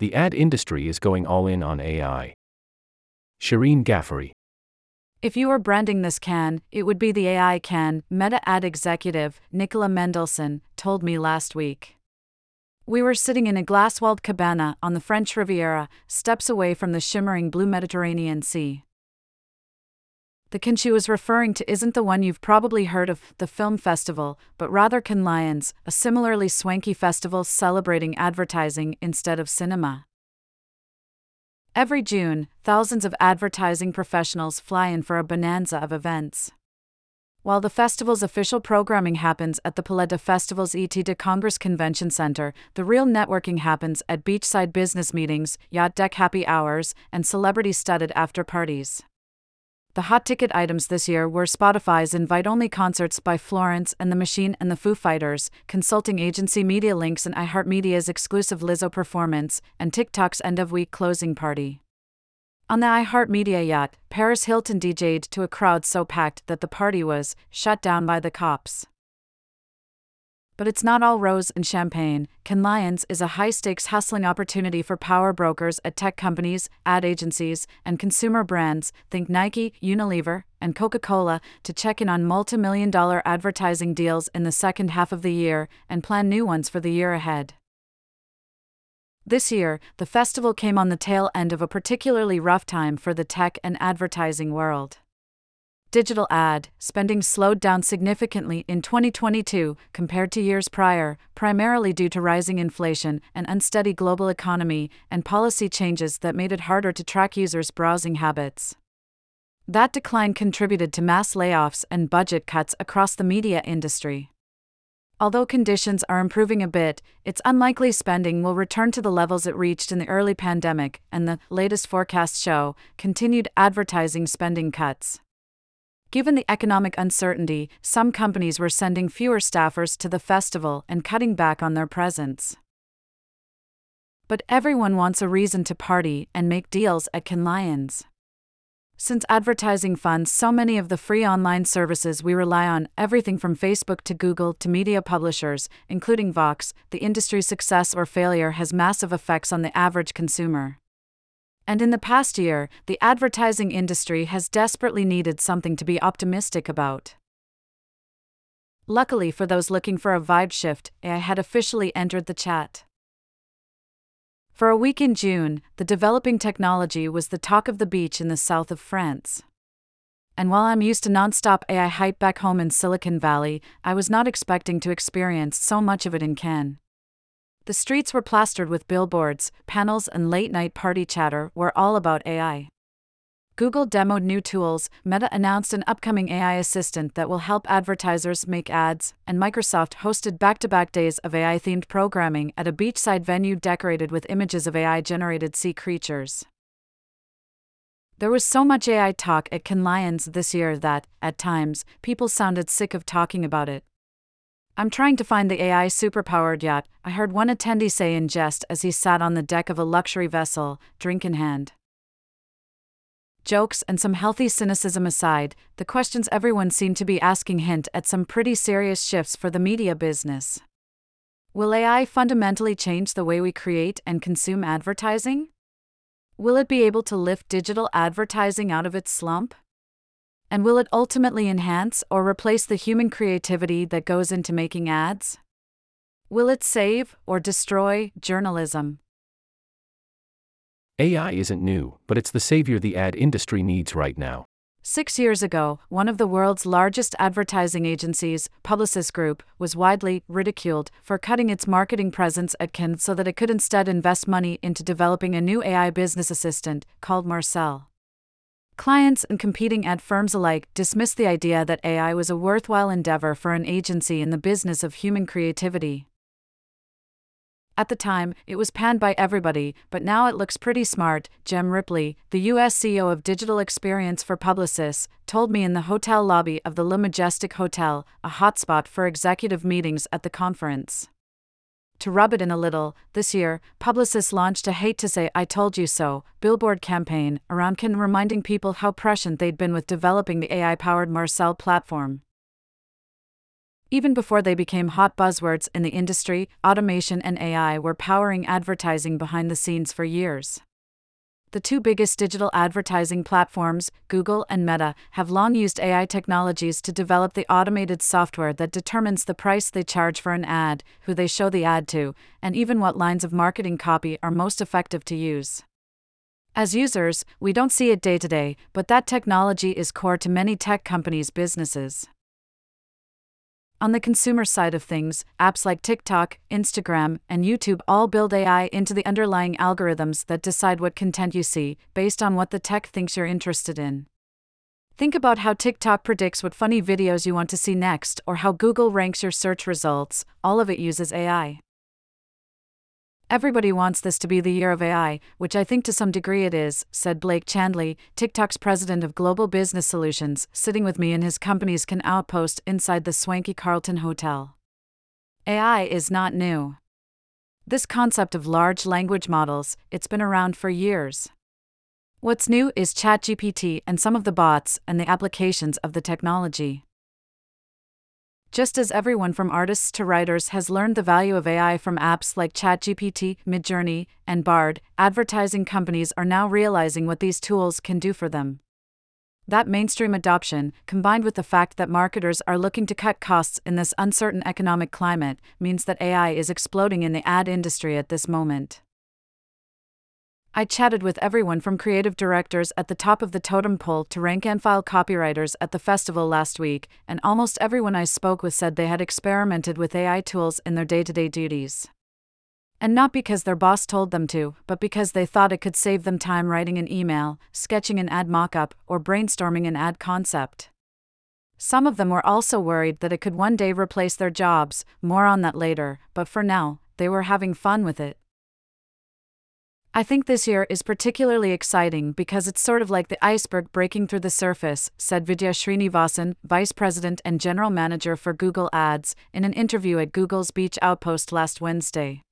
The ad industry is going all in on AI. Shirin Ghaffary. If you were branding this Cannes, it would be the AI Cannes, Meta ad executive Nicola Mendelsohn told me last week. We were sitting in a glass walled cabana on the French Riviera, steps away from the shimmering blue Mediterranean Sea. The she was referring to isn't the one you've probably heard of, the film festival, but rather Cannes Lions, a similarly swanky festival celebrating advertising instead of cinema. Every June, thousands of advertising professionals fly in for a bonanza of events. While the festival's official programming happens at the des Festivals et des Congrès Convention Center, the real networking happens at beachside business meetings, yacht deck happy hours, and celebrity studded after parties. The hot ticket items this year were Spotify's invite only concerts by Florence and the Machine and the Foo Fighters, consulting agency Media Links and iHeartMedia's exclusive Lizzo performance, and TikTok's end of week closing party. On the iHeartMedia yacht, Paris Hilton DJ'd to a crowd so packed that the party was shut down by the cops. But it's not all rose and champagne. Cannes Lions is a high stakes hustling opportunity for power brokers at tech companies, ad agencies, and consumer brands, think Nike, Unilever, and Coca Cola, to check in on multi million dollar advertising deals in the second half of the year and plan new ones for the year ahead. This year, the festival came on the tail end of a particularly rough time for the tech and advertising world digital ad spending slowed down significantly in 2022 compared to years prior, primarily due to rising inflation, an unsteady global economy, and policy changes that made it harder to track users' browsing habits. That decline contributed to mass layoffs and budget cuts across the media industry. Although conditions are improving a bit, it's unlikely spending will return to the levels it reached in the early pandemic, and the latest forecasts show continued advertising spending cuts. Given the economic uncertainty, some companies were sending fewer staffers to the festival and cutting back on their presence. But everyone wants a reason to party and make deals at Cannes Lions. Since advertising funds so many of the free online services we rely on, everything from Facebook to Google to media publishers, including Vox, the industry's success or failure has massive effects on the average consumer. And in the past year, the advertising industry has desperately needed something to be optimistic about. Luckily for those looking for a vibe shift, AI had officially entered the chat. For a week in June, the developing technology was the talk of the beach in the south of France. And while I'm used to nonstop AI hype back home in Silicon Valley, I was not expecting to experience so much of it in Cannes. The streets were plastered with billboards, panels, and late night party chatter were all about AI. Google demoed new tools, Meta announced an upcoming AI assistant that will help advertisers make ads, and Microsoft hosted back to back days of AI themed programming at a beachside venue decorated with images of AI generated sea creatures. There was so much AI talk at Cannes this year that, at times, people sounded sick of talking about it. I'm trying to find the AI superpowered yacht, I heard one attendee say in jest as he sat on the deck of a luxury vessel, drink in hand. Jokes and some healthy cynicism aside, the questions everyone seemed to be asking hint at some pretty serious shifts for the media business. Will AI fundamentally change the way we create and consume advertising? Will it be able to lift digital advertising out of its slump? And will it ultimately enhance or replace the human creativity that goes into making ads? Will it save or destroy journalism? AI isn't new, but it's the savior the ad industry needs right now. Six years ago, one of the world's largest advertising agencies, Publicis Groupe, was widely ridiculed for cutting its marketing presence at Cannes so that it could instead invest money into developing a new AI business assistant called Marcel. Clients and competing ad firms alike dismissed the idea that AI was a worthwhile endeavor for an agency in the business of human creativity. At the time, it was panned by everybody, but now it looks pretty smart, Jem Ripley, the US CEO of Digital Experience for Publicis, told me in the hotel lobby of the Le Majestic Hotel, a hotspot for executive meetings at the conference. To rub it in a little, this year, Publicis launched a Hate to Say I Told You So billboard campaign around reminding people how prescient they'd been with developing the AI powered Marcel platform. Even before they became hot buzzwords in the industry, automation and AI were powering advertising behind the scenes for years. The two biggest digital advertising platforms, Google and Meta, have long used AI technologies to develop the automated software that determines the price they charge for an ad, who they show the ad to, and even what lines of marketing copy are most effective to use. As users, we don't see it day to day, but that technology is core to many tech companies' businesses. On the consumer side of things, apps like TikTok, Instagram, and YouTube all build AI into the underlying algorithms that decide what content you see, based on what the tech thinks you're interested in. Think about how TikTok predicts what funny videos you want to see next, or how Google ranks your search results, all of it uses AI. Everybody wants this to be the year of AI, which I think to some degree it is, said Blake Chandlee, TikTok's president of Global Business Solutions, sitting with me in his company's Cannes outpost inside the swanky Carlton Hotel. AI is not new. This concept of large language models, it's been around for years. What's new is ChatGPT and some of the bots and the applications of the technology. Just as everyone from artists to writers has learned the value of AI from apps like ChatGPT, Midjourney, and Bard, advertising companies are now realizing what these tools can do for them. That mainstream adoption, combined with the fact that marketers are looking to cut costs in this uncertain economic climate, means that AI is exploding in the ad industry at this moment. I chatted with everyone from creative directors at the top of the totem pole to rank and file copywriters at the festival last week, and almost everyone I spoke with said they had experimented with AI tools in their day to day duties. And not because their boss told them to, but because they thought it could save them time writing an email, sketching an ad mockup, or brainstorming an ad concept. Some of them were also worried that it could one day replace their jobs, more on that later, but for now, they were having fun with it. I think this year is particularly exciting because it's sort of like the iceberg breaking through the surface, said Vidya Srinivasan, Vice President and General Manager for Google Ads, in an interview at Google's Beach Outpost last Wednesday.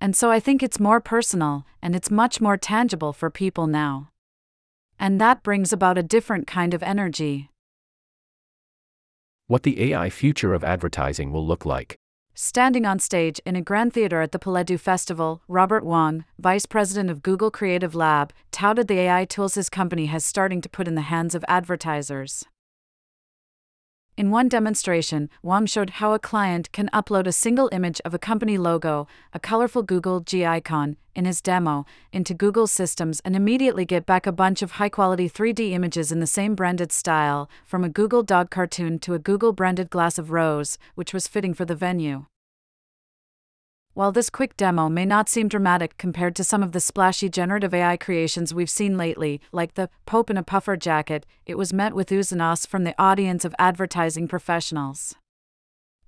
And so I think it's more personal, and it's much more tangible for people now. And that brings about a different kind of energy. What the AI future of advertising will look like. Standing on stage in a grand theater at the Palais du Festival, Robert Wong, vice president of Google Creative Lab, touted the AI tools his company has starting to put in the hands of advertisers. In one demonstration, Wong showed how a client can upload a single image of a company logo, a colorful Google G icon, in his demo, into Google's systems and immediately get back a bunch of high quality 3D images in the same branded style, from a Google dog cartoon to a Google branded glass of rose, which was fitting for the venue. While this quick demo may not seem dramatic compared to some of the splashy generative AI creations we've seen lately, like the Pope in a puffer jacket, it was met with oohs and ahs from the audience of advertising professionals.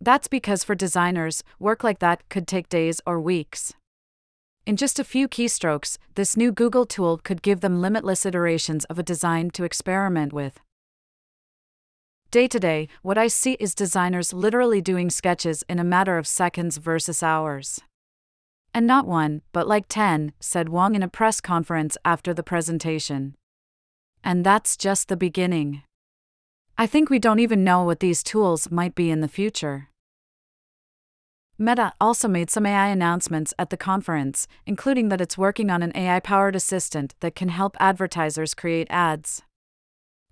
That's because for designers, work like that could take days or weeks. In just a few keystrokes, this new Google tool could give them limitless iterations of a design to experiment with. Day to day, what I see is designers literally doing sketches in a matter of seconds versus hours. And not one, but like 10, said Wong in a press conference after the presentation. And that's just the beginning. I think we don't even know what these tools might be in the future. Meta also made some AI announcements at the conference, including that it's working on an AI powered assistant that can help advertisers create ads.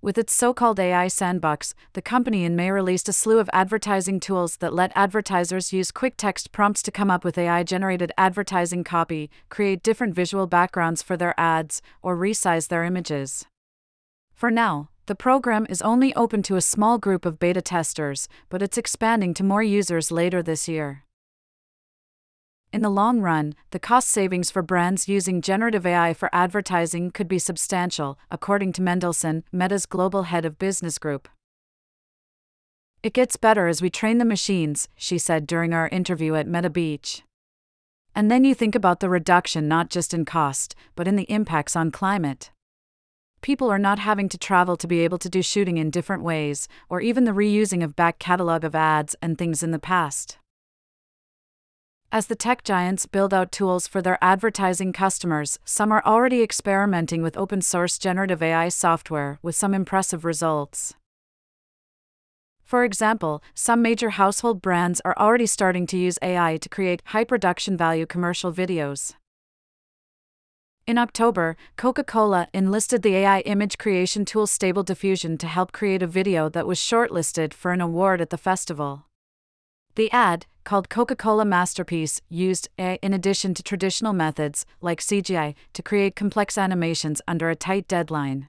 With its so called AI sandbox, the company in May released a slew of advertising tools that let advertisers use quick text prompts to come up with AI generated advertising copy, create different visual backgrounds for their ads, or resize their images. For now, the program is only open to a small group of beta testers, but it's expanding to more users later this year. In the long run, the cost savings for brands using generative AI for advertising could be substantial, according to Mendelsohn, Meta's global head of business group. It gets better as we train the machines, she said during our interview at Meta Beach. And then you think about the reduction not just in cost, but in the impacts on climate. People are not having to travel to be able to do shooting in different ways, or even the reusing of back catalog of ads and things in the past. As the tech giants build out tools for their advertising customers, some are already experimenting with open source generative AI software with some impressive results. For example, some major household brands are already starting to use AI to create high production value commercial videos. In October, Coca Cola enlisted the AI image creation tool Stable Diffusion to help create a video that was shortlisted for an award at the festival. The ad, called Coca Cola Masterpiece, used AI in addition to traditional methods, like CGI, to create complex animations under a tight deadline.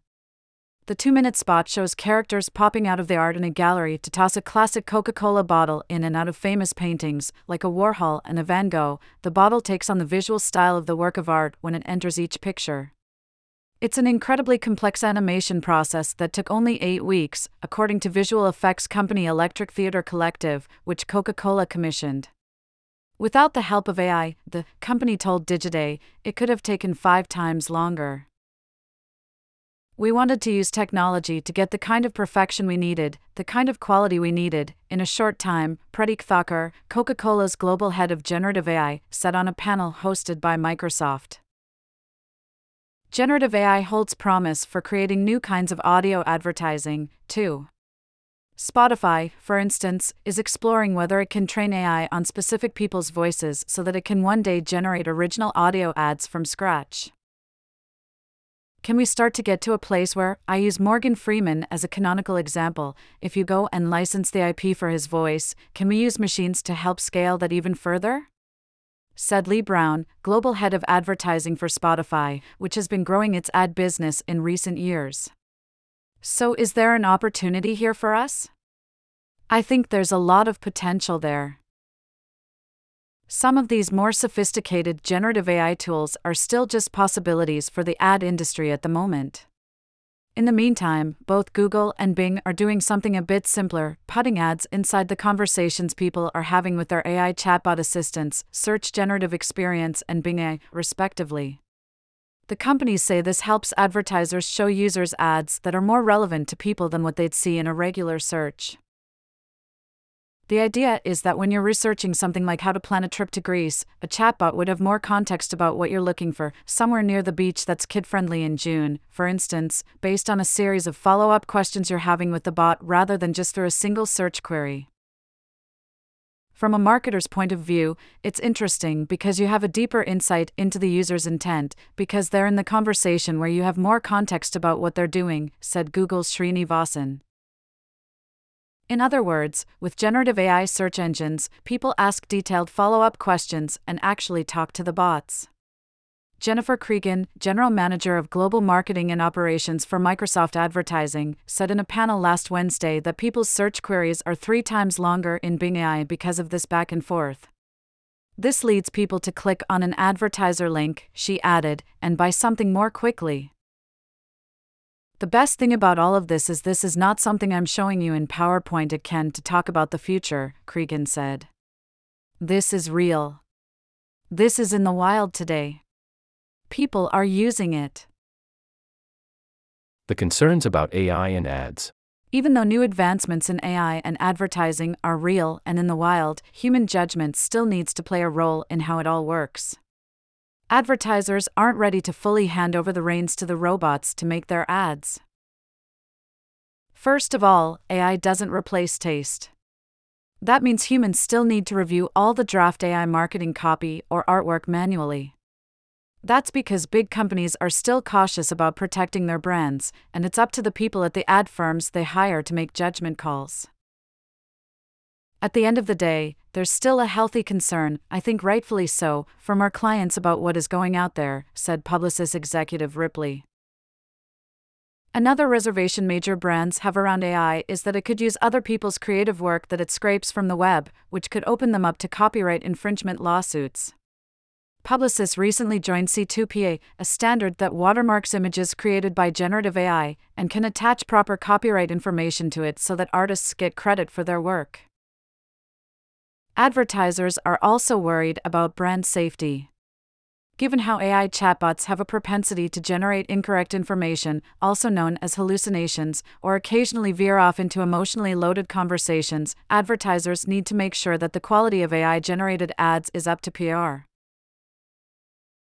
The two minute spot shows characters popping out of the art in a gallery to toss a classic Coca Cola bottle in and out of famous paintings, like a Warhol and a Van Gogh. The bottle takes on the visual style of the work of art when it enters each picture. It's an incredibly complex animation process that took only eight weeks, according to visual effects company Electric Theatre Collective, which Coca Cola commissioned. Without the help of AI, the company told Digiday, it could have taken five times longer. We wanted to use technology to get the kind of perfection we needed, the kind of quality we needed, in a short time, Pratik Thakur, Coca Cola's global head of generative AI, said on a panel hosted by Microsoft. Generative AI holds promise for creating new kinds of audio advertising, too. Spotify, for instance, is exploring whether it can train AI on specific people's voices so that it can one day generate original audio ads from scratch. Can we start to get to a place where I use Morgan Freeman as a canonical example? If you go and license the IP for his voice, can we use machines to help scale that even further? Said Lee Brown, global head of advertising for Spotify, which has been growing its ad business in recent years. So, is there an opportunity here for us? I think there's a lot of potential there. Some of these more sophisticated generative AI tools are still just possibilities for the ad industry at the moment. In the meantime, both Google and Bing are doing something a bit simpler, putting ads inside the conversations people are having with their AI chatbot assistants, Search Generative Experience and Bing AI, respectively. The companies say this helps advertisers show users ads that are more relevant to people than what they'd see in a regular search. The idea is that when you're researching something like how to plan a trip to Greece, a chatbot would have more context about what you're looking for, somewhere near the beach that's kid friendly in June, for instance, based on a series of follow up questions you're having with the bot rather than just through a single search query. From a marketer's point of view, it's interesting because you have a deeper insight into the user's intent, because they're in the conversation where you have more context about what they're doing, said Google's Srinivasan. In other words, with generative AI search engines, people ask detailed follow up questions and actually talk to the bots. Jennifer Cregan, General Manager of Global Marketing and Operations for Microsoft Advertising, said in a panel last Wednesday that people's search queries are three times longer in Bing AI because of this back and forth. This leads people to click on an advertiser link, she added, and buy something more quickly. The best thing about all of this is this is not something I'm showing you in PowerPoint at Cannes to talk about the future, Cregan said. This is real. This is in the wild today. People are using it. The concerns about AI and ads. Even though new advancements in AI and advertising are real and in the wild, human judgment still needs to play a role in how it all works advertisers aren't ready to fully hand over the reins to the robots to make their ads. First of all, AI doesn't replace taste. That means humans still need to review all the draft AI marketing copy or artwork manually. That's because big companies are still cautious about protecting their brands, and it's up to the people at the ad firms they hire to make judgment calls. At the end of the day, there's still a healthy concern, I think rightfully so, from our clients about what is going out there, said Publicis executive Ripley. Another reservation major brands have around AI is that it could use other people's creative work that it scrapes from the web, which could open them up to copyright infringement lawsuits. Publicis recently joined C2PA, a standard that watermarks images created by generative AI and can attach proper copyright information to it so that artists get credit for their work. Advertisers are also worried about brand safety. Given how AI chatbots have a propensity to generate incorrect information, also known as hallucinations, or occasionally veer off into emotionally loaded conversations, advertisers need to make sure that the quality of AI generated ads is up to PR.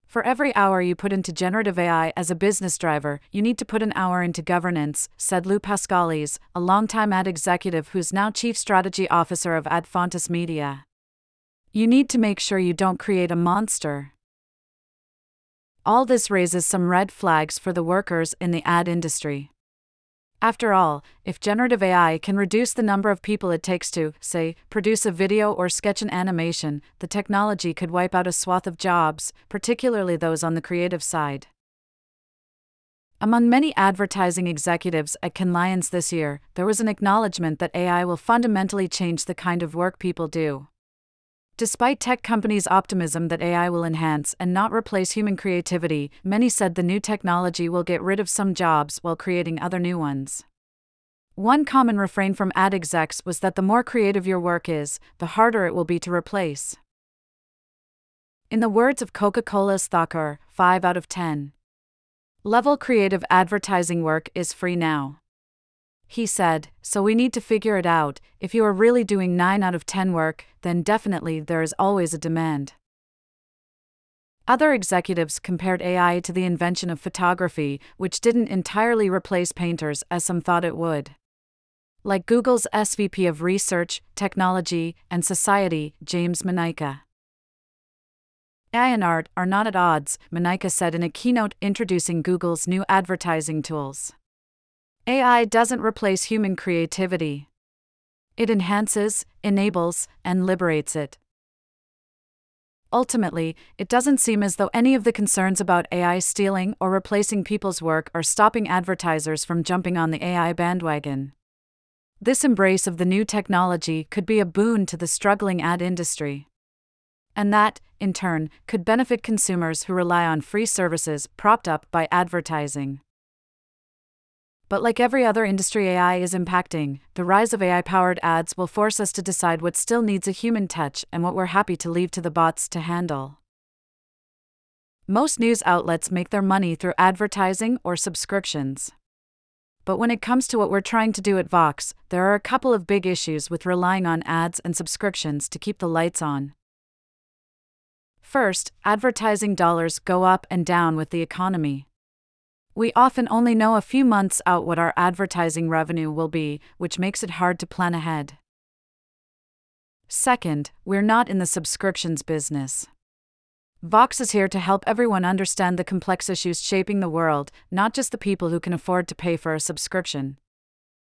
For every hour you put into generative AI as a business driver, you need to put an hour into governance, said Lou Paskalis, a longtime ad executive who's now chief strategy officer of Ad Fontes Media. You need to make sure you don't create a monster. All this raises some red flags for the workers in the ad industry. After all, if generative AI can reduce the number of people it takes to, say, produce a video or sketch an animation, the technology could wipe out a swath of jobs, particularly those on the creative side. Among many advertising executives at Cannes this year, there was an acknowledgement that AI will fundamentally change the kind of work people do. Despite tech companies' optimism that AI will enhance and not replace human creativity, many said the new technology will get rid of some jobs while creating other new ones. One common refrain from ad execs was that the more creative your work is, the harder it will be to replace. In the words of Coca Cola's Thakur, 5 out of 10. Level creative advertising work is free now. He said, So we need to figure it out. If you are really doing 9 out of 10 work, then definitely there is always a demand. Other executives compared AI to the invention of photography, which didn't entirely replace painters as some thought it would. Like Google's SVP of Research, Technology, and Society, James Manyika. AI and art are not at odds, Manyika said in a keynote introducing Google's new advertising tools. AI doesn't replace human creativity. It enhances, enables, and liberates it. Ultimately, it doesn't seem as though any of the concerns about AI stealing or replacing people's work are stopping advertisers from jumping on the AI bandwagon. This embrace of the new technology could be a boon to the struggling ad industry. And that, in turn, could benefit consumers who rely on free services propped up by advertising. But like every other industry AI is impacting, the rise of AI powered ads will force us to decide what still needs a human touch and what we're happy to leave to the bots to handle. Most news outlets make their money through advertising or subscriptions. But when it comes to what we're trying to do at Vox, there are a couple of big issues with relying on ads and subscriptions to keep the lights on. First, advertising dollars go up and down with the economy. We often only know a few months out what our advertising revenue will be, which makes it hard to plan ahead. Second, we're not in the subscriptions business. Vox is here to help everyone understand the complex issues shaping the world, not just the people who can afford to pay for a subscription.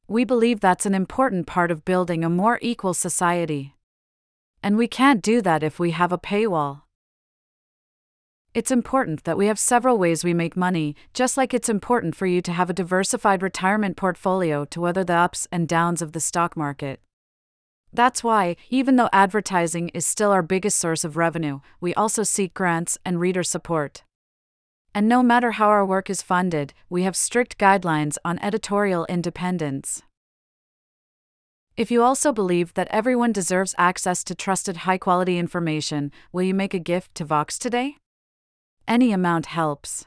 We believe that's an important part of building a more equal society. And we can't do that if we have a paywall. It's important that we have several ways we make money, just like it's important for you to have a diversified retirement portfolio to weather the ups and downs of the stock market. That's why, even though advertising is still our biggest source of revenue, we also seek grants and reader support. And no matter how our work is funded, we have strict guidelines on editorial independence. If you also believe that everyone deserves access to trusted high quality information, will you make a gift to Vox today? Any amount helps.